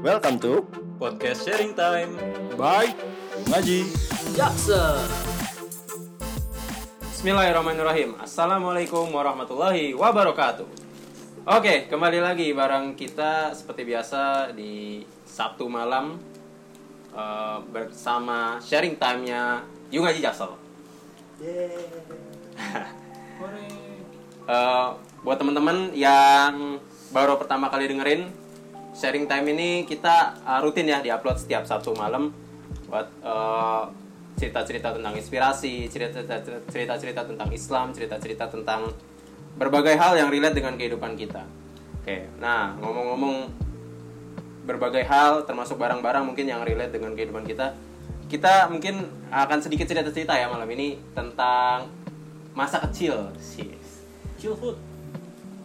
Welcome to Podcast Sharing Time. Bye Ngaji. Jackson. Bismillahirrahmanirrahim. Assalamualaikum warahmatullahi wabarakatuh. Oke, kembali lagi bareng kita seperti biasa di Sabtu malam eh, bersama sharing time-nya Yung Haji Jaksel. Eh, buat teman-teman yang baru pertama kali dengerin sharing time ini kita uh, rutin ya diupload setiap Sabtu malam buat uh, cerita-cerita tentang inspirasi, cerita-cerita tentang Islam, cerita-cerita tentang berbagai hal yang relate dengan kehidupan kita. Oke, nah ngomong-ngomong berbagai hal termasuk barang-barang mungkin yang relate dengan kehidupan kita. Kita mungkin akan sedikit cerita-cerita ya malam ini tentang masa kecil sih. Childhood.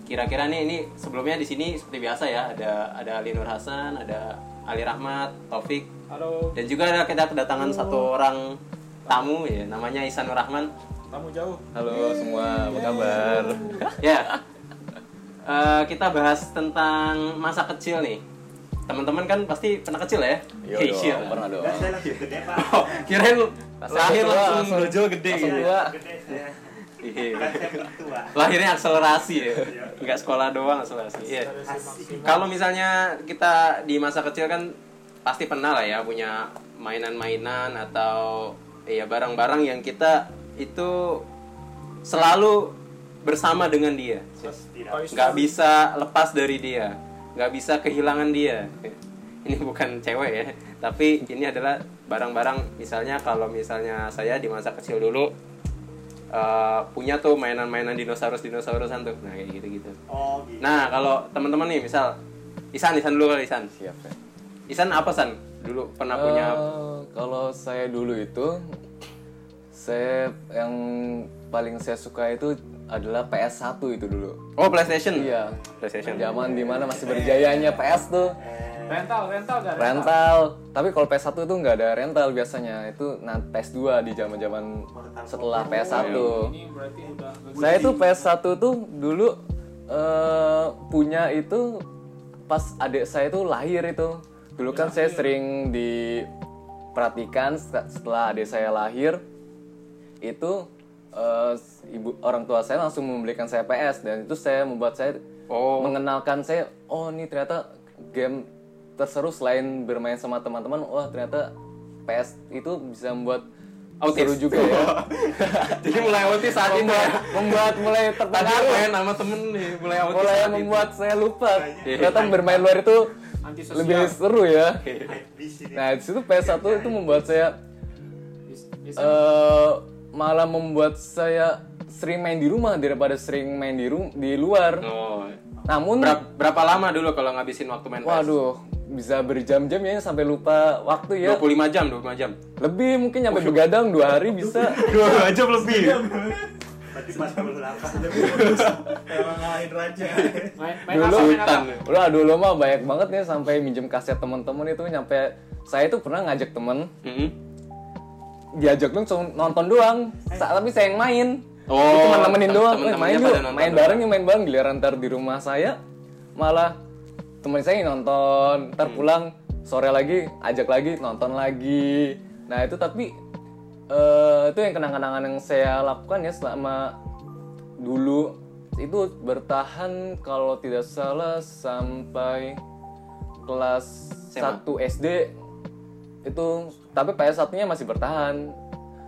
Kira-kira nih ini sebelumnya di sini seperti biasa ya ada ada Ali Nur Hasan, ada Ali Rahmat, Taufik, Halo. dan juga ada kita kedatangan satu orang tamu ya namanya Isan Nur Rahman. Kamu jauh. Halo semua, apa kabar? Ya. Eh, kita bahas tentang masa kecil nih. Teman-teman kan pasti pernah kecil ya? Yo, Iya. dong, pernah dong. Oh, kirain lu lahir tua, langsung langsung- dojo gede langsung gitu. tua. Iya. Lahirnya akselerasi ya. Enggak sekolah doang akselerasi. Iya. Kalau misalnya kita di masa kecil kan pasti pernah lah ya punya mainan-mainan atau ya barang-barang yang kita itu selalu bersama dengan dia. Nggak bisa lepas dari dia, nggak bisa kehilangan dia. Ini bukan cewek ya, tapi ini adalah barang-barang misalnya kalau misalnya saya di masa kecil dulu eh, punya tuh mainan-mainan dinosaurus dinosaurusan tuh, nah kayak gitu-gitu. Oh gitu. Nah, kalau teman-teman nih, misal Isan, Isan dulu kali Isan. Siap ya. Isan apa San? Dulu pernah punya Eh, kalau saya dulu itu saya yang paling saya suka itu adalah PS1 itu dulu. Oh, PlayStation. Iya. PlayStation. Zaman di mana masih berjayanya PS tuh. Rental, rental gak? Rental. Tapi kalau PS1 itu nggak ada rental biasanya. Itu nanti PS2 di zaman-zaman setelah PS1. Ini berarti udah Saya tuh PS1 tuh dulu eh, punya itu pas adik saya tuh lahir itu. Dulu kan saya sering diperhatikan set- setelah adik saya lahir itu eh, ibu orang tua saya langsung membelikan saya PS dan itu saya membuat saya Oh. mengenalkan saya oh ini ternyata game terseru selain bermain sama teman-teman wah ternyata PS itu bisa membuat Autis. seru juga ya Jadi mulai autis saat ini. membuat, membuat mulai terpengaruh main sama temen nih, mulai autis. mulai saat itu. membuat saya lupa ternyata bermain luar itu Antisosial. lebih seru ya nah di situ PS1 itu membuat saya eh malah membuat saya sering main di rumah daripada sering main di ru- di luar Oh. namun Berapa, berapa lama dulu kalau ngabisin waktu main PS? waduh bisa berjam-jam ya sampai lupa waktu ya 25 jam, 25 jam. lebih mungkin sampai begadang dua hari bisa 2 jam lebih. Berarti pas dulu lama. Emang ngalahin raja. main main dulu apa main apa? udah dulu mah banyak banget nih sampai minjem kaset teman-teman itu nyampe saya itu pernah ngajak temen Mm-mm. Diajak dong cuma nonton doang. Sa- tapi saya yang main. Oh, cuma nemenin doang. Eh, main yuk main bareng yuk main bareng. Giliran ntar di rumah saya malah temen saya yang nonton. Ntar Hmm. pulang sore lagi ajak lagi nonton lagi. Nah itu tapi eh, itu yang kenang-kenangan yang saya lakukan ya selama dulu. Itu bertahan kalau tidak salah sampai kelas SMA. 1 SD itu tapi PS1 nya masih bertahan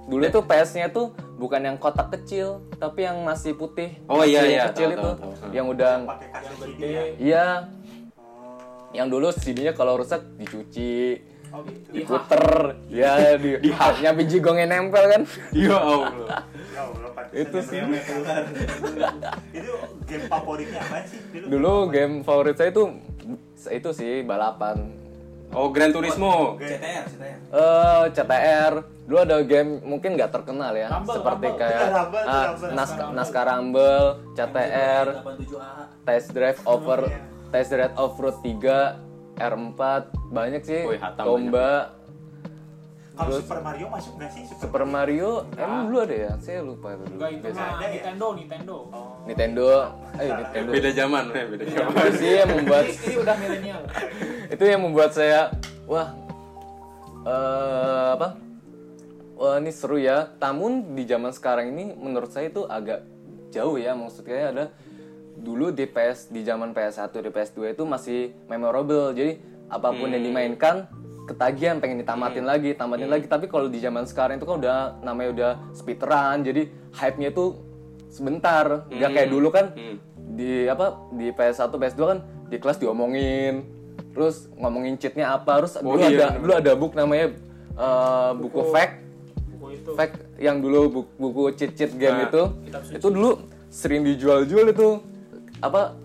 dulu tuh PS-nya tuh bukan yang kotak kecil tapi yang masih putih Oh, iya, Masih iya, kecil tahu, itu tahu, tahu. yang udah Pakai ya. iya yang dulu CD-nya kalau rusak dicuci Oh, gitu. diputer ya di, nyampe jigongnya nempel kan Ya Allah. Ya Allah, Itu sih. Itu game favoritnya apa sih? dulu game favorit saya itu itu sih balapan Oh, Gran Turismo. CTR, CTR. eh CTR dulu ada game mungkin nggak terkenal ya Rumble, seperti Rumble. kayak Iya, Rumble, ah, Rumble. Nas- Naskah Rumble, CTR, 87A. Test Drive Over Test Drive Off Road 3, R4 banyak sih Wih, lomba Kalau Super Mario masuk nggak sih? Super Mario? Emang dulu ada ya? Saya lupa itu dulu. Enggak itu mah Ada ya? Nintendo, Nintendo. Oh. Nintendo. Eh Nintendo. Beda zaman ya beda zaman. Itu sih yang membuat Ini, ini udah milenial. itu yang membuat saya wah eh apa? Wah ini seru ya. Namun di zaman sekarang ini menurut saya itu agak jauh ya. Maksudnya ada dulu di PS di zaman PS1 di PS2 itu masih memorable. Jadi apa pun yang dimainkan ketagihan pengen ditamatin lagi tamatin lagi. Tapi kalau di zaman sekarang itu kan udah namanya udah speedrun jadi hype-nya itu sebentar. Nggak kayak dulu kan di apa di PS1 PS2 kan di kelas diomongin terus ngomongin cheatnya apa terus dulu iya. ada dulu ada book namanya eh, buku fact. Oh itu. fact yang dulu buku, buku cheat cheat game Nah, itu. itu dulu sering dijual-jual itu apa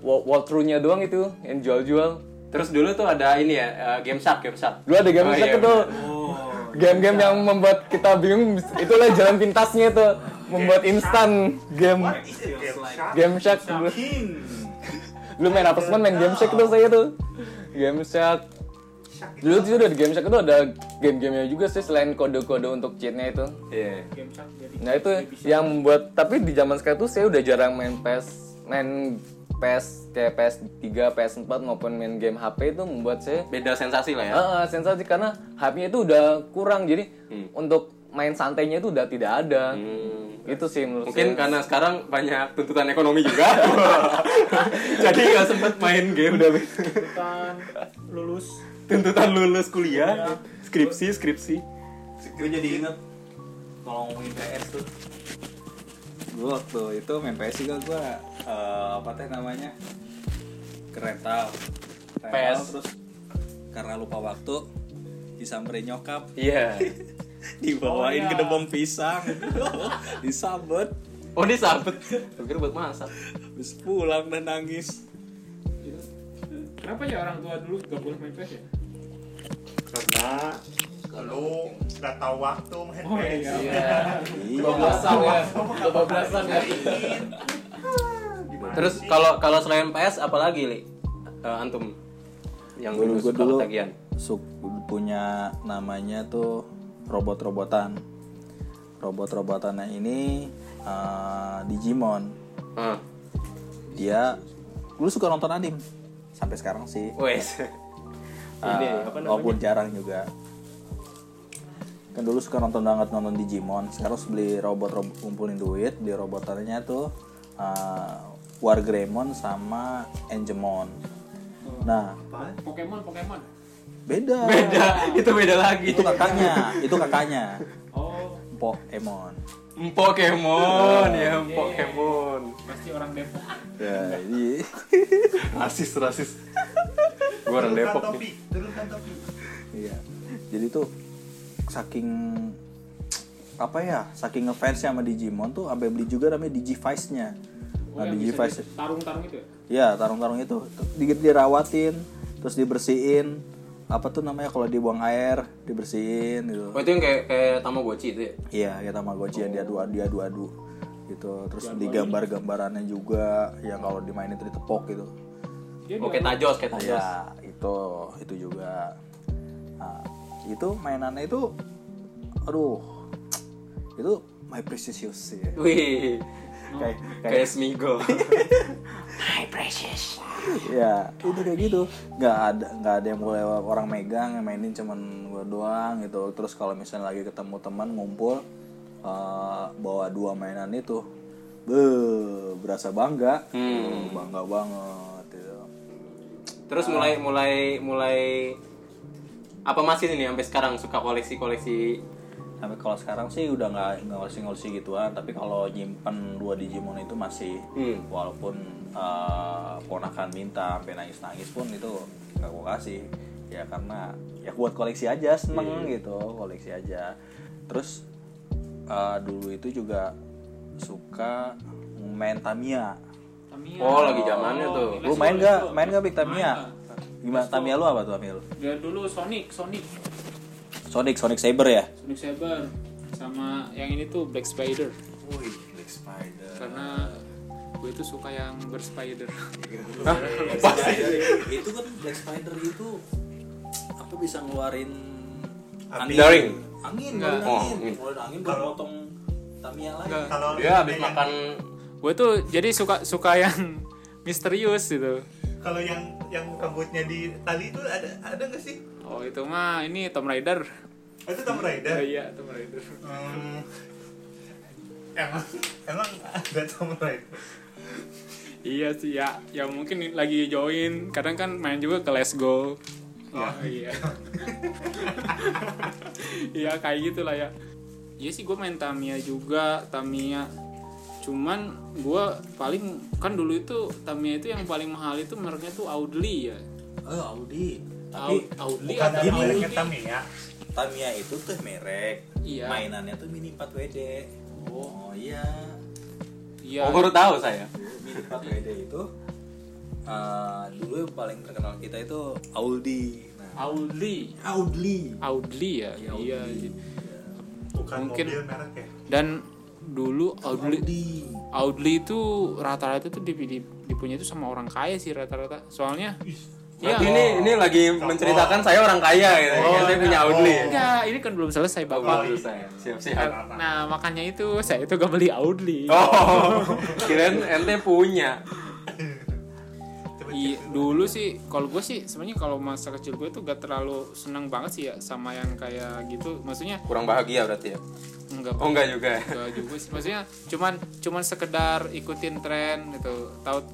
wall- walkthrough-nya doang itu yang jual-jual terus dulu tuh ada ini ya eh, game shark game shark. Dulu ada game Oh, Shark iya, itu. Oh, game-game yang membuat kita bingung itulah jalan pintasnya itu. Membuat instan game? Game Shark? game Shark. Dulu dulu main apa sih main game Shark itu saya tuh. Game Shark. Itu dulu tuh udah di game Shark itu ada game-gamenya juga sih selain kode-kode untuk cheatnya itu. Iya. Jadi. Nah itu yang membuat tapi di zaman sekarang tuh saya udah jarang main PS main PS kayak PS3, PS4 maupun main game HP itu membuat saya beda sensasi lah ya ah, sensasi karena HP-nya itu udah kurang jadi Hmm. untuk main santainya itu udah tidak ada. Hmm. Itu sih menurut Mungkin saya. karena sekarang banyak tuntutan ekonomi juga. Jadi nggak sempet main game udah Tuntutan lulus. tuntutan lulus kuliah, skripsi, skripsi. gue jadi inget kalau ngomongin PS tuh gue waktu itu main PS juga gue eh, apa teh namanya ke rental Rental, PS. terus karena lupa waktu disamperin nyokap Iya. dibawain Oh, iya. ke debong pisang disabet Oh ini sabet. Pikir buat masak. terus pulang dan nangis. Kenapa ya orang tua dulu gak boleh main PS ya? Karena lu nggak tahu waktu main Oh, PS. iya. Iya. iya ya. Kebablasan ya. Gimana Terus kalau kalau selain PS apalagi li? Eh, antum yang Dulu gue dulu ketagihan. suk punya namanya tuh robot-robotan. Robot-robotannya ini eh, Digimon. Hah. Dia dulu suka nonton anime sampai sekarang sih. Wes. Eh, Ini apa namanya? walaupun jarang juga. Kan dulu suka nonton banget nonton Digimon. Sekarang harus beli robot, robot kumpulin duit, beli robotannya tuh eh, Wargreymon sama Angemon. Nah, Pokemon, Pokemon. beda. Beda. Itu beda lagi. Itu kakaknya, itu kakaknya. Oh, Pokemon. Pokemon ya, Oke. Pokemon. pasti orang Depok. Ya, ini Rasis, rasis. Gua orang Depok topi, nih. Iya. Jadi tuh saking apa ya, saking ngefansnya sama Digimon tuh sampai beli juga namanya Digivice-nya. Oh, Nah, Digivice di- tarung-tarung itu ya? Ya, tarung-tarung itu di dirawatin, terus dibersihin. Apa tuh namanya kalau dibuang air, dibersihin gitu. Oh itu yang kayak kayak Tamagotchi itu ya? Iya, ya Tamagotchi yang diadu dia adu adu gitu. Terus digambar-gambarannya juga yang kalau dimainin itu ditepok gitu. Oke tajos, kayak tajos. Ya, itu itu juga. Nah, itu mainannya itu aduh. Itu my precious sih. Wih, Kayak kayak kayak Smigol. ya itu kayak gitu nggak ada nggak ada yang boleh orang megang yang mainin cuman gua doang gitu terus kalau misalnya lagi ketemu teman ngumpul eh, bawa dua mainan itu be berasa bangga Hmm. bangga banget gitu. Terus mulai mulai mulai apa masih nih sampai sekarang suka koleksi-koleksi Sampai kalau sekarang sih udah nggak nggak ngolesi-ngolesi gituan, tapi kalau nyimpen dua Digimon itu masih Hmm. walaupun eh, ponakan minta sampai nangis-nangis pun itu nggak gue kasih. Ya karena ya buat koleksi aja seneng gitu, koleksi aja. Terus eh, dulu itu juga suka main Tamiya. Tamiya. Oh, lagi zamannya tuh. let's Lu main go. Main nggak Big Tamiya? Gimana go. Tamiya lu apa tuh Tamiya lu? Dia dulu Sonic, Sonic, Sonic, Sonic Saber ya? Sonic Saber sama yang ini tuh Black Spider Wih, Black Spider. karena gue itu suka yang berspider. itu kan Black Spider itu apa bisa ngeluarin angin Daring. angin Enggak. ngeluarin Oh, angin angin. ngeluarin angin buat potong Tamiya lagi. Kalau Dia habis makan gue tuh jadi suka suka yang misterius gitu Kalau yang yang rambutnya di tali itu ada ada nggak sih? oh itu mah ini Tomb Raider. Oh, itu Tomb Raider. iya Tomb Raider. Hmm, emang emang ada Tomb Raider. iya sih ya. Ya mungkin lagi join. Kadang kan main juga ke Let's Go. Oh. iya. iya. Kayak gitulah ya. Iya sih gue main Tamiya juga. Tamiya cuman gue paling kan dulu itu Tamiya itu yang paling mahal itu mereknya tuh Audley ya. Oh Audi. Au- tapi Audley Bukan Audi? mereknya Tamiya. Tamiya itu tuh merek. Iya. mainannya tuh mini 4 WD oh. Iya. Iya. Oh baru tahu saya. mini 4 WD itu eh, dulu yang paling terkenal kita itu Audi. Nah, Audley Audi. Audley ya? Iya, iya Audi. Bukan Mungkin- mobil merek ya. dan dulu Audley Audi Audley itu rata-rata tuh dip- dip- dipunya itu sama orang kaya sih rata-rata soalnya Iya. Berarti ini ini lagi menceritakan saya orang kaya gitu. Oh, saya punya Audley. enggak ini kan belum selesai Oh, bapak belum selesai. Siap-siap. nah makanya itu saya itu gak beli Audley Oh, kirain ente punya. Iya, dulu sih kalau gue sih sebenarnya kalau masa kecil gue tuh gak terlalu senang banget sih ya sama yang kayak gitu maksudnya Kurang bahagia berarti ya. enggak Oh enggak juga. enggak juga sih maksudnya cuman cuman sekedar ikutin tren gitu tahu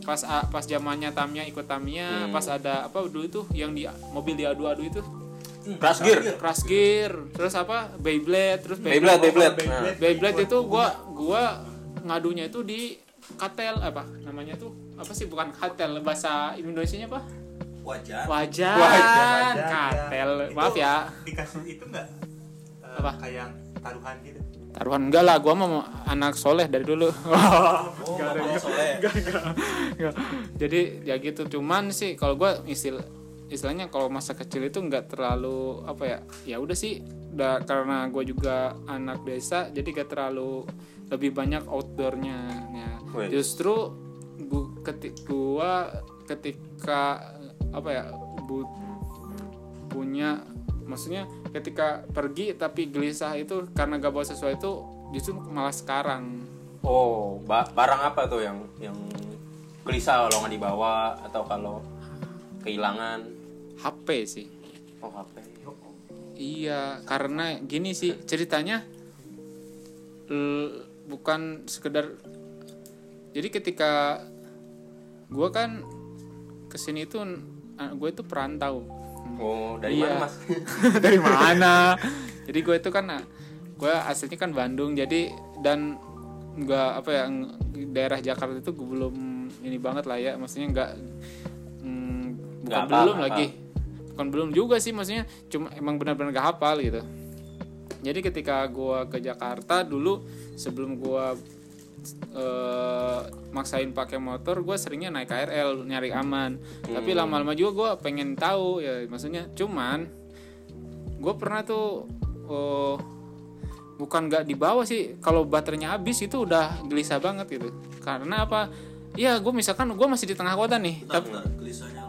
pas pas zamannya Tamiya ikut Tamiya Hmm. pas ada apa dulu tuh yang di mobil diadu-adu itu Crash gear. Crash Gear terus apa Beyblade terus Beyblade, Beyblade. Beyblade. Nah. Beyblade itu gua gua ngadunya itu di katel apa namanya tuh? Apa sih? Bukan katel bahasa Indonesia-nya apa? Wajar wajan, Wajan, katel. Itu maaf ya. Dikasih itu enggak? Eh, Apa? Kayak taruhan gitu. taruhan. Enggak lah gua mau anak soleh dari dulu. Oh bapaknya soleh. Nggak. jadi ya gitu. Cuman sih kalau gua istil istilahnya kalau masa kecil itu nggak terlalu apa ya ya udah sih udah karena gue juga anak desa jadi gak terlalu lebih banyak outdoornya ya Wih. justru bu ketik gua ketika apa ya bu punya maksudnya ketika pergi tapi gelisah itu karena gak bawa sesuatu itu justru malah sekarang Oh, ba- barang apa tuh yang yang gelisah kalau nggak dibawa atau kalau kehilangan? HP sih Oh, HP. Iya, karena gini sih ceritanya l- bukan sekedar jadi ketika gua kan ke sini itu gue itu perantau Oh, dari Iya. mana, Mas? dari mana jadi gue itu kan gue aslinya kan Bandung jadi dan nggak apa ya daerah Jakarta itu gue belum ini banget lah ya maksudnya nggak bukan hafal, belum nggak lagi. Bukan belum juga sih maksudnya cuma emang benar-benar gak hafal gitu. Jadi ketika gue ke Jakarta dulu sebelum gue eh, maksain pakai motor gue seringnya naik KRL nyari aman. Tapi Hmm. lama-lama juga gue pengen tahu ya maksudnya cuman gue pernah tuh eh, bukan nggak dibawa sih. Kalau baterainya habis itu udah gelisah banget gitu. Karena apa? Iya, gue misalkan gue masih di tengah kota nih, tapi bentar. Gelisahnya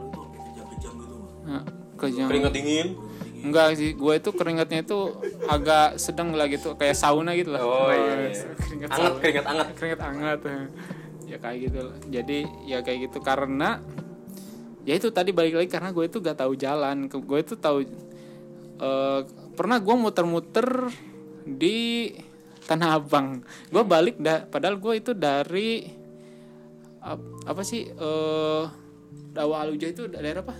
Nah, kejang- Keringat dingin. Enggak sih, gue itu keringatnya itu agak sedang lah gitu, kayak sauna gitu lah. Oh, iya, iya. keringat Anget, sauna. keringat anget. Keringat hangat. Ya kayak gitu lah. Jadi ya kayak gitu karena ya itu tadi balik lagi karena gue itu gak tahu jalan. Gue itu tahu eh, pernah gue muter-muter di Tanah Abang. Gue balik dah, padahal gue itu dari ap- apa sih eh Dawa Aluja itu daerah apa?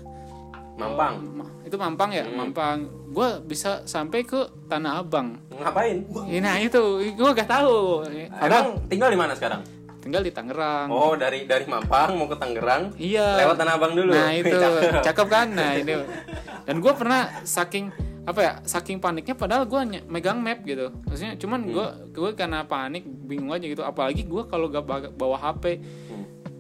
Mampang. Ma- itu Mampang ya, Mampang. Gue bisa sampai ke Tanah Abang. Ngapain? Nah itu, gue gak tahu. Emang tinggal di mana sekarang? tinggal di Tangerang. Oh, dari dari Mampang mau ke Tangerang. Iya. Lewat Tanah Abang dulu. Nah itu, Cakep. kan? Nah itu. Dan gue pernah saking apa ya, saking paniknya padahal gue megang map gitu. Maksudnya cuman gue gue karena panik bingung aja gitu. Apalagi gue kalau gak ba- bawa HP.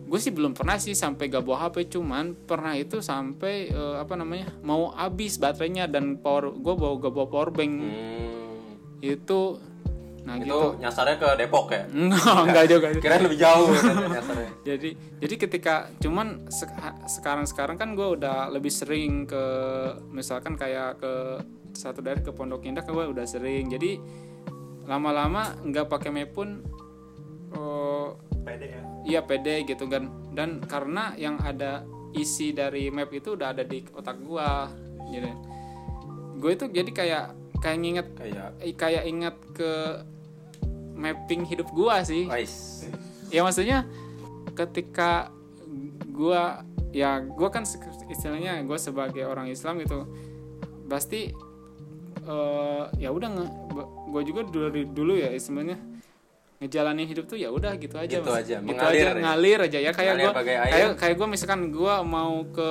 Gue sih belum pernah sih sampai gak bawa HP cuman pernah itu sampai eh, apa namanya mau habis baterainya dan power gue bawa gak bawa power bank. Hmm. itu nah itu gitu. nyasarnya ke Depok ya? Enggak enggak juga. Kira lebih jauh ya, nyasarnya. Jadi jadi ketika cuman sekarang sekarang kan gue udah lebih sering ke misalkan kayak ke satu dari ke Pondok Indah gue udah sering. Jadi lama-lama nggak pakai map pun oh, pede ya. Iya pede gitu kan. Dan karena yang ada isi dari map itu udah ada di otak gue jadi gue itu jadi kayak kayak nginget kayak kayak inget ke mapping hidup gua sih. Wais. ya maksudnya ketika gua ya gua kan istilahnya gua sebagai orang Islam gitu pasti eh, ya udah gue juga dari dulu ya istilahnya ngejalanin hidup tuh ya udah gitu aja Gitu aja, gitu mengalir aja ya. ngalir aja ya kayak air. kayak kayak gue misalkan gue mau ke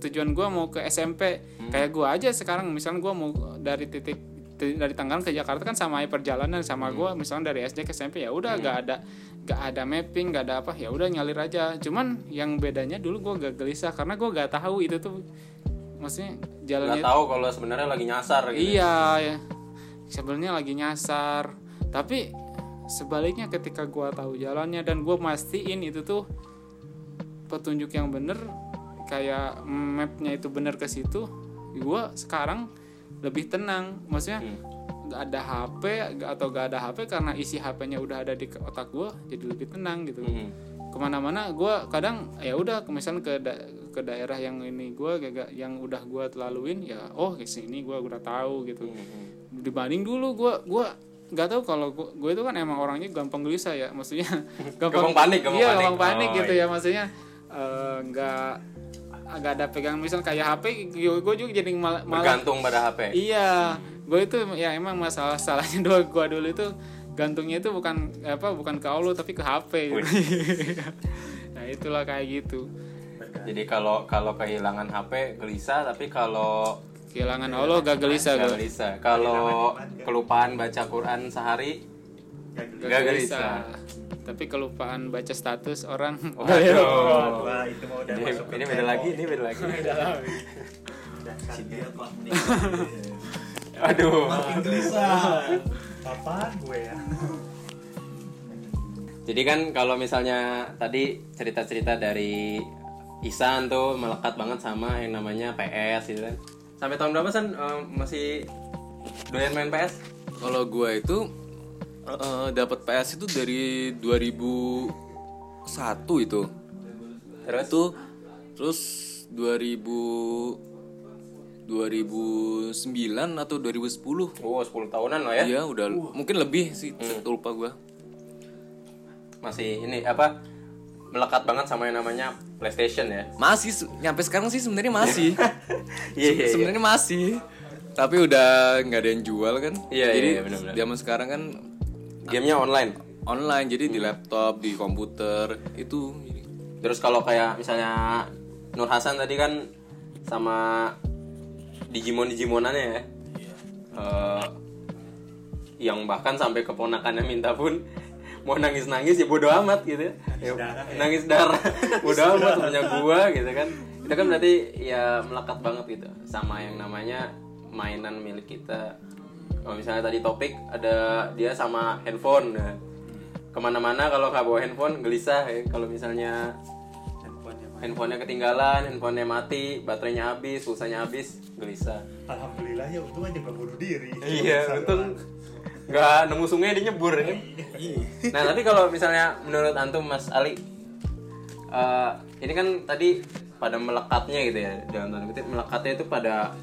tujuan gue mau ke SMP Hmm. kayak gue aja sekarang misalkan gue mau dari titik ti- dari Tangerang ke Jakarta kan sama perjalanan sama Hmm. gue misalkan dari SD ke SMP ya udah gak ada gak ada mapping gak ada apa ya udah ngalir aja cuman yang bedanya dulu gue gak gelisah karena gue gak tahu itu tuh maksudnya jalannya tahu kalau sebenarnya lagi nyasar gitu Iya, ya. sebenarnya lagi nyasar. Tapi sebaliknya ketika gua tahu jalannya dan gua mastiin itu tuh petunjuk yang bener kayak mapnya itu bener ke situ, gua sekarang lebih tenang. Maksudnya nggak ada HP atau gak ada HP karena isi HP-nya udah ada di otak gua, jadi lebih tenang gitu. Hmm. Ke mana-mana gua kadang ya udah misalnya ke da- ke daerah yang ini gua gak yang udah gua laluin ya oh ke sini gua udah tahu gitu Hmm. dibanding dulu gua gua nggak tahu kalau gua, gua itu kan emang orangnya gampang gelisah ya maksudnya Gampang panik, gampang iya, panik. gampang panik Oh, gitu iya. ya maksudnya eh, nggak nggak ada pegang misal kayak HP gue juga jadi mal- malah bergantung pada HP Iya, gue itu ya emang masalah salahnya dua gue dulu itu gantungnya itu bukan apa bukan ke Allah tapi ke HP. gitu. nah itulah kayak gitu. jadi kalau kalau kehilangan HP gelisah tapi kalau Kehilangan Allah gak gelisah Gak gelisah. Kalau kelupaan baca Quran sehari gak gelisah. Tapi kelupaan baca status orang. Waduh. Wah, itu mau udah Ini, masuk ini beda lagi, ini beda lagi. Aduh. makin gelisah Apaan gue ya? Jadi kan kalau misalnya tadi cerita-cerita dari Isan tuh melekat banget sama yang namanya PS gitu kan. Sampai tahun berapa San eh, masih doyan main PS? Kalau gua itu eh, dapat PS itu dari 2001 itu. Terus Itu terus 2000 2009 atau 2010. oh 10 tahunan lah ya. Iya, udah mungkin lebih sih, lupa gua. Masih ini apa? Melekat banget sama yang namanya PlayStation ya. Masih nyampe sekarang sih sebenarnya masih. Iya iya. iya. sebenarnya masih. Tapi udah nggak ada yang jual kan. Iya, iya, Jadi iya, benar-benar. zaman sekarang kan Gamenya online. online jadi di laptop, di komputer itu Terus kalau kayak misalnya Nur Hasan tadi kan sama Digimon Digimonannya ya. Eh, yang bahkan sampai keponakannya minta pun mau nangis nangis ya bodo amat gitu ya. Ya, darah ya. nangis darah bodo amat punya gua gitu kan itu kan berarti ya melekat banget gitu sama yang namanya mainan milik kita kalau misalnya tadi topik ada dia sama handphone nah. ke mana-mana kalau nggak bawa handphone gelisah ya kalau misalnya Handphonenya ketinggalan handphonenya mati baterainya habis pulsanya habis gelisah Alhamdulillah ya untung aja gak bunuh diri. iya untung. Nggak nemu sungai dia nyebur kan nah tapi kalau misalnya menurut antum mas Ali eh, ini kan tadi pada melekatnya gitu ya dalam tanda kutip melekatnya itu pada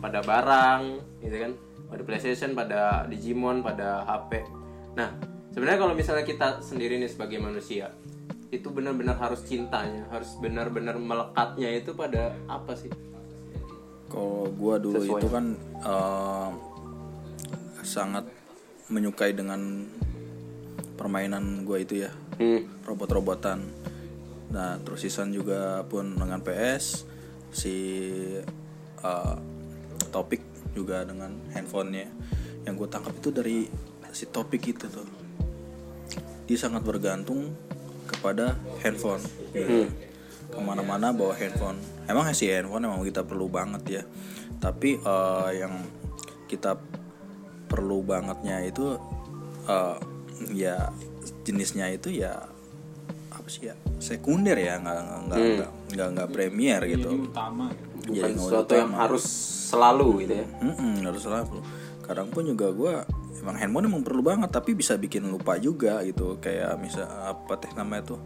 pada barang gitu kan? Pada PlayStation pada Digimon pada HP nah sebenarnya kalau misalnya kita sendiri nih sebagai manusia itu benar-benar harus cintanya harus benar-benar melekatnya itu pada apa sih? Kalau gua dulu Sesuai. itu kan eh, sangat menyukai dengan permainan gua itu ya, hmm. robot-robotan. Nah, terus Isan juga pun dengan PS, si eh, Topik juga dengan handphonenya. Yang gue tangkap itu dari si Topik itu tuh. Dia sangat bergantung kepada handphone. gitu. Ke mana-mana bawa handphone. Emang sih handphone emang kita perlu banget ya. Tapi eh, yang kita perlu bangetnya itu eh, ya jenisnya itu ya apa sih ya? Sekunder ya nggak nggak nggak nggak nggak nggak premier gitu. Jadi utama gitu. bukan Jadi sesuatu yang utama. harus selalu gitu ya? Mm-mm, harus selalu kadang pun juga gue emang handphone emang perlu banget tapi bisa bikin lupa juga gitu. Kayak misal apa teh namanya tuh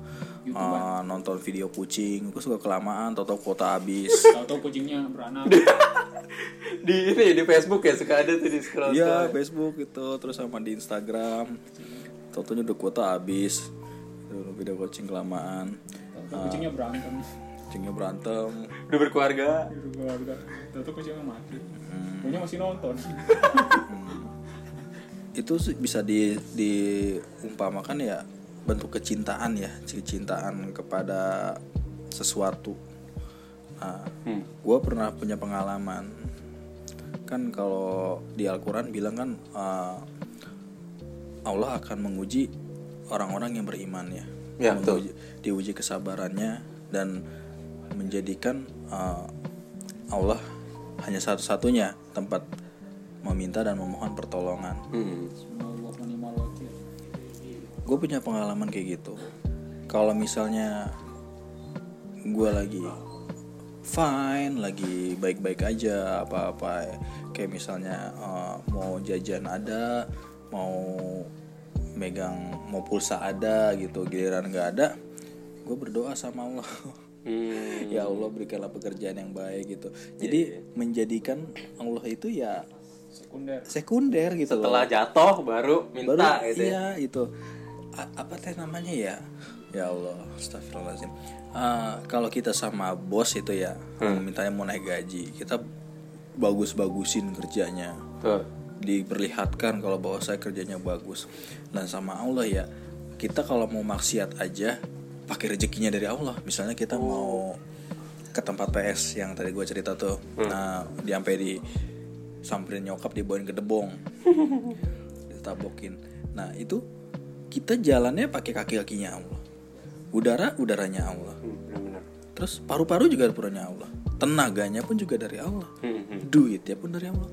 eh, nonton video kucing gue suka kelamaan tau kuota habis. Tahu-tahu kucingnya beranak. di ini di Facebook ya suka ada tuh di scroll Iya Facebook itu terus sama di Instagram. Tentunya udah kuota habis. Udah video kucing kelamaan. Tahu-tahu kucingnya berantem. Kucingnya berantem. Udah berkeluarga. Di keluarga. Tahu-tahu kucingnya mati. Hmm. Punya masih nonton. Itu bisa di diumpamakan ya bentuk kecintaan ya kecintaan kepada sesuatu nah, gue pernah punya pengalaman kan kalau di Al-Quran bilang kan eh, Allah akan menguji orang-orang yang beriman ya, Ya, betul. Menguji- diuji kesabarannya dan menjadikan eh, Allah hanya satu-satunya tempat meminta dan memohon pertolongan. Hmm. Gue punya pengalaman kayak gitu. Kalau misalnya gue lagi fine lagi baik-baik aja apa-apa kayak misalnya eh, mau jajan ada mau megang mau pulsa ada gitu giliran nggak ada gue berdoa sama Allah Hmm. ya Allah berikanlah pekerjaan yang baik gitu. Jadi menjadikan Allah itu ya Sekunder. sekunder gitu loh. Setelah jatuh baru minta baru gitu ya. iya itu A- apa teh namanya ya? Ya Allah Astagfirullahaladzim. Ah, kalau kita sama bos itu ya mintanya mau naik gaji kita bagus-bagusin kerjanya. Tuh diperlihatkan kalau bahwa saya kerjanya bagus. Dan sama Allah ya kita kalau mau maksiat aja pakai rezekinya dari Allah. Misalnya kita mau ke tempat PS yang tadi gue cerita tuh. Nah di sampai di samperin nyokap dibawain ke debong. Ditabokin. Nah itu kita jalannya pakai kaki kakinya Allah. Udara udaranya Allah. Hmm, terus paru-paru juga punya Allah. Tenaganya pun juga dari Allah. Hmm, hmm. duitnya pun dari Allah.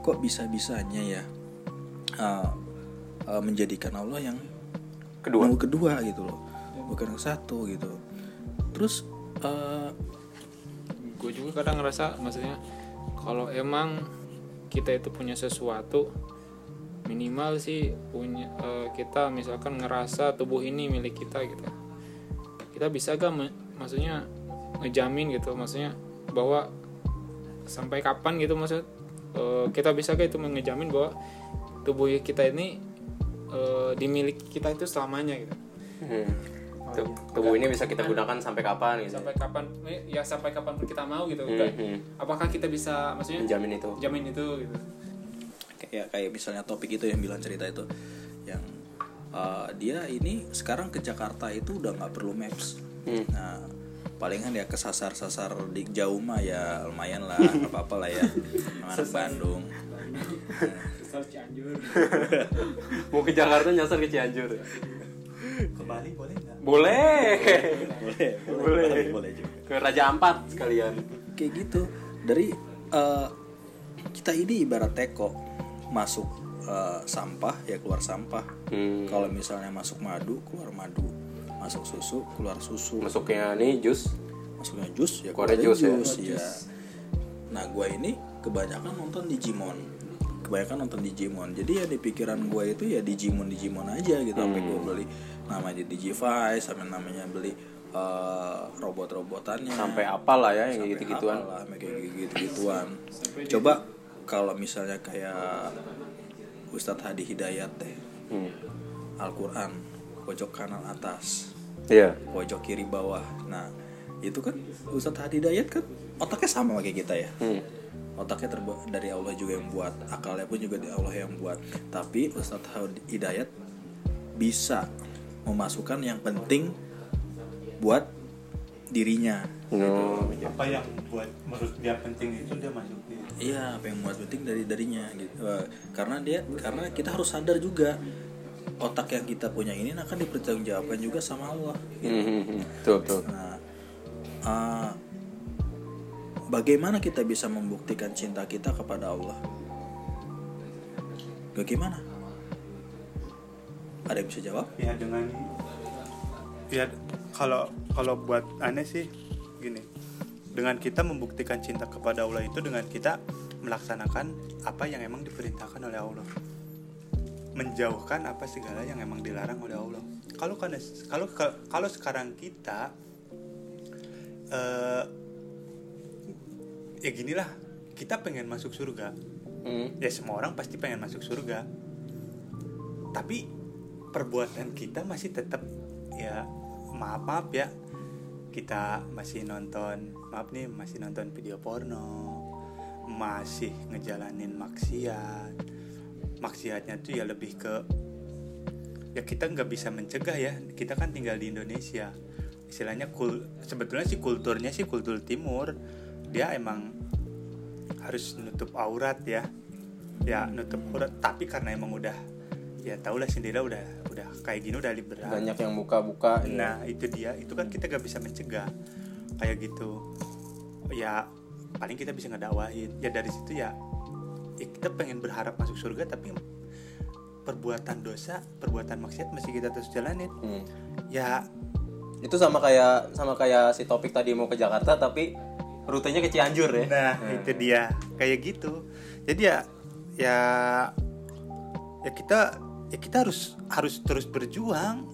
Kok bisa bisanya ya uh, uh, menjadikan Allah yang kedua. kedua gitu loh bukan yang satu gitu. Terus uh, gue juga kadang ngerasa maksudnya kalau emang kita itu punya sesuatu minimal sih punya eh, kita misalkan ngerasa tubuh ini milik kita gitu. Kita bisa gak me- maksudnya ngejamin gitu maksudnya bahwa sampai kapan gitu maksud eh, kita bisa gak itu ngejamin bahwa tubuh kita ini eh, dimiliki kita itu selamanya gitu. Hmm. Tuh, tubuh ini bisa kita gunakan sampai kapan gitu. Sampai kapan? Ya sampai kapan pun kita mau gitu. Hmm, Enggak- hmm. apakah kita bisa maksudnya menjamin itu. jamin itu gitu? Kayak kayak misalnya topik itu yang bilang cerita itu. Yang uh, dia ini sekarang ke Jakarta itu udah nggak perlu maps. Hmm. nah palingan ya kesasar-sasar di jauh mah ya lumayan lah nggak apa-apa lah ya. Anak Bandung. Kesal Cianjur. Mau ke Jakarta nyasar ke Cianjur Ke Bali boleh nggak? boleh. Boleh Boleh. boleh. Juga. Ke Raja Ampat sekalian. Kayak gitu. Dari eh, kita ini ibarat teko. Masuk eh, sampah ya keluar sampah. Hmm. kalau misalnya masuk madu keluar madu. Masuk susu keluar susu. Masuknya nih jus? Masuknya jus ya keluar jus ya? jus ya. Nah gue ini kebanyakan nonton Digimon kebanyakan nonton Digimon jadi ya di pikiran gue itu ya Digimon Digimon aja gitu sampai gue beli namanya Digivice sampai namanya beli eh, robot-robotannya sampai apa lah ya yang Sampai gitu gituan apalah, kayak gitu-gituan. Coba kalau misalnya kayak Ustadz Hadi Hidayat deh, hmm. Al-Quran, pojok kanan atas, iya pojok kiri bawah. Nah, itu kan Ustadz Hadi Hidayat kan otaknya sama kayak kita ya. Hmm. Otaknya terbuat dari Allah juga yang buat, akalnya pun juga dari Allah yang buat. Tapi Ustadz Hidayat bisa memasukkan yang penting buat dirinya. no Apa yang buat menurut dia penting itu dia masukin. Iya, apa yang buat penting dari darinya gitu. Eh, karena dia karena kita harus sadar juga otak yang kita punya ini akan dipertanggungjawabkan juga sama Allah. Hmm, hmm, hmm. tuh tuh Nah, eh, bagaimana kita bisa membuktikan cinta kita kepada Allah? Bagaimana? ada yang bisa jawab ya dengan ya kalau kalau buat aneh sih gini dengan kita membuktikan cinta kepada Allah itu dengan kita melaksanakan apa yang emang diperintahkan oleh Allah menjauhkan apa segala yang emang dilarang oleh Allah kalau kan kalau kalau sekarang kita eh ya ginilah kita pengen masuk surga. Hmm. ya semua orang pasti pengen masuk surga. Tapi perbuatan kita masih tetap ya maaf maaf ya. Kita masih nonton maaf nih masih nonton video porno. Masih ngejalanin maksiat. Maksiatnya tuh ya lebih ke ya kita nggak bisa mencegah ya. Kita kan tinggal di Indonesia. Istilahnya kul sebetulnya sih kulturnya sih kultur timur dia emang harus nutup aurat ya. Ya nutup aurat. Tapi karena emang udah ya tau lah sendiri udah udah kayak gini udah liberal. Banyak yang buka-buka ya. nah itu dia. Itu kan kita gak bisa mencegah. Kayak gitu. Ya paling kita bisa ngedakwahin ya dari situ ya, ya kita pengen berharap masuk surga tapi perbuatan dosa perbuatan maksiat masih kita terus jalanin. Hmm. ya. Itu sama kayak sama kayak si topik tadi mau ke Jakarta tapi rutenya ke Cianjur ya Nah, itu dia. Kayak gitu. Jadi ya ya ya kita ya kita harus harus terus berjuang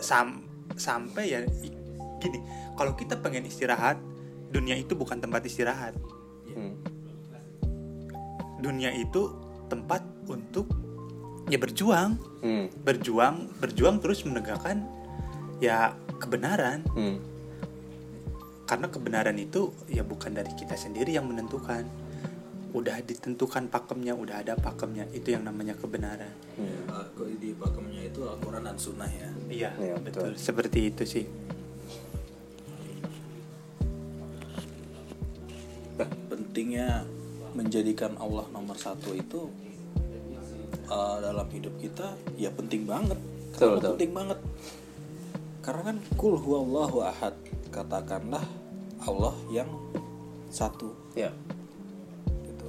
sam sampai ya gini. Kalau kita pengen istirahat, dunia itu bukan tempat istirahat. Hmm. Dunia itu tempat untuk ya berjuang, Hmm. berjuang, berjuang terus menegakkan ya kebenaran. Hmm. Karena kebenaran itu ya bukan dari kita sendiri yang menentukan. Udah ditentukan pakemnya, udah ada pakemnya. Itu yang namanya kebenaran. ya, di pakemnya itu Al-Quran dan Sunnah ya Iya, Iya, betul. Seperti itu sih. pentingnya menjadikan Allah nomor satu itu uh, dalam hidup kita ya penting banget Betul, betul. penting banget karena kan kul huwallahu ahad katakanlah Allah yang satu. Ya. Gitu.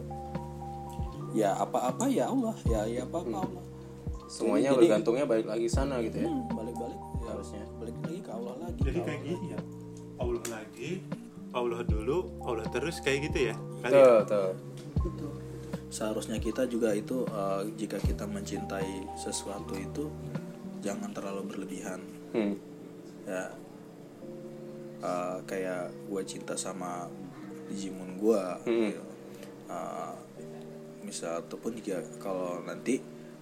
Ya apa-apa ya Allah ya ya apa-apa Allah. Semuanya Jadi- bergantungnya balik lagi sana gitu ya? Hmm, balik-balik ya, Harusnya. balik lagi ke Allah lagi Jadi kayak gini ya. Allah lagi, Allah dulu, Allah terus kayak gitu ya. Kali betul betul. Seharusnya kita juga itu uh, jika kita mencintai sesuatu itu jangan terlalu berlebihan. Hmm. ya uh, kayak gue cinta sama Digimon gue Hmm. gitu. Uh, misal ataupun jika kalau nanti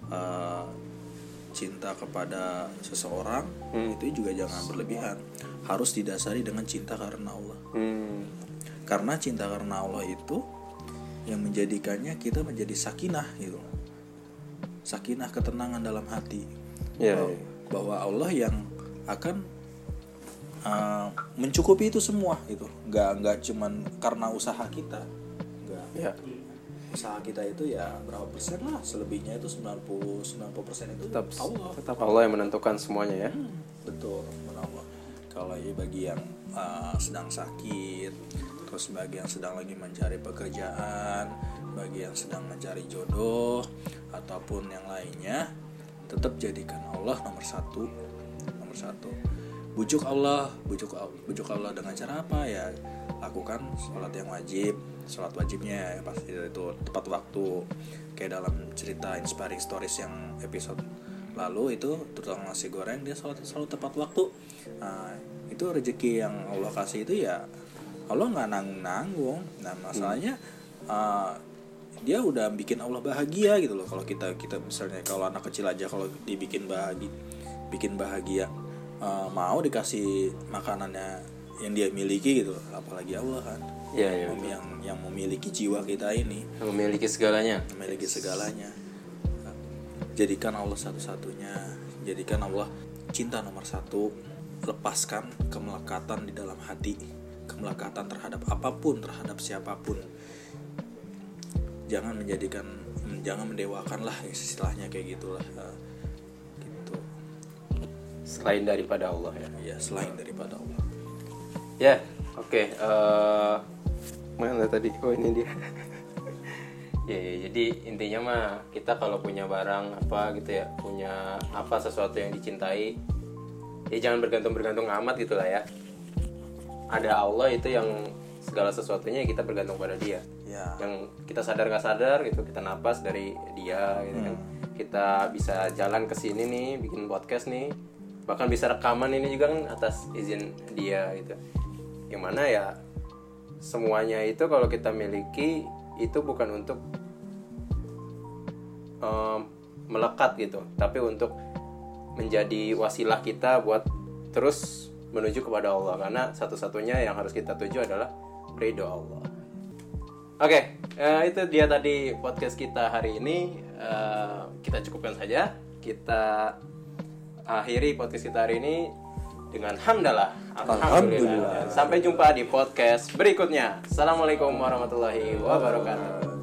uh, cinta kepada seseorang Hmm. itu juga jangan berlebihan harus didasari dengan cinta karena Allah Hmm. karena cinta karena Allah itu yang menjadikannya kita menjadi sakinah gitu sakinah ketenangan dalam hati Ya, bahwa, ya. bahwa Allah yang akan uh, mencukupi itu semua itu nggak nggak cuman karena usaha kita. Nggak. Ya usaha kita itu ya berapa persen lah selebihnya itu 90 90 persen itu tetap Allah. tetap Allah yang menentukan semuanya ya. Hmm, betul Allah. Kalau ya bagi yang uh, sedang sakit terus bagi yang sedang lagi mencari pekerjaan bagi yang sedang mencari jodoh ataupun yang lainnya tetap jadikan Allah nomor satu nomor satu bujuk Allah bujuk bujuk Allah dengan cara apa? Ya lakukan sholat yang wajib. Sholat wajibnya ya pasti itu tepat waktu. Kayak dalam cerita inspiring stories yang episode lalu itu tukang nasi goreng dia sholat selalu tepat waktu. Nah, itu rezeki yang Allah kasih itu ya Allah nggak nanggung. Nanggung nah masalahnya uh, dia udah bikin Allah bahagia gitu loh. Kalau kita kita misalnya kalau anak kecil aja kalau dibikin bahagia bikin bahagia uh, mau dikasih makanannya yang dia miliki gitu. Apalagi Allah kan. Iya, iya, Yang- yang yang memiliki jiwa kita ini. Yang memiliki segalanya. Memiliki segalanya. Jadikan Allah satu-satunya. Jadikan Allah cinta nomor satu. Lepaskan kemelekatan di dalam hati. Kemelekatan terhadap apa pun terhadap siapa pun. Jangan menjadikan jangan mendewakan lah istilahnya kayak gitulah. Gitu selain daripada Allah ya ya selain daripada Allah ya oke eh mana tadi oh ini dia Ya, ya, jadi intinya mah kita kalau punya barang apa gitu ya, punya apa sesuatu yang dicintai, ya jangan bergantung-bergantung amat gitu lah ya. Ada Allah itu yang segala sesuatunya kita bergantung pada Dia. Ya. Yang kita sadar nggak sadar gitu, kita napas dari Dia gitu kan. Kita bisa jalan ke sini nih, bikin podcast nih, bahkan bisa rekaman ini juga kan atas izin Dia gitu. Yang mana ya semuanya itu kalau kita miliki itu bukan untuk em, melekat gitu. Tapi untuk menjadi wasilah kita buat terus menuju kepada Allah. Karena satu-satunya yang harus kita tuju adalah ridho Allah. Oke eh, itu dia tadi podcast kita hari ini. Eh, kita cukupkan saja. Kita akhiri podcast kita hari ini dengan hamdalah. Alhamdulillah. Sampai jumpa di podcast berikutnya. Assalamualaikum warahmatullahi wabarakatuh.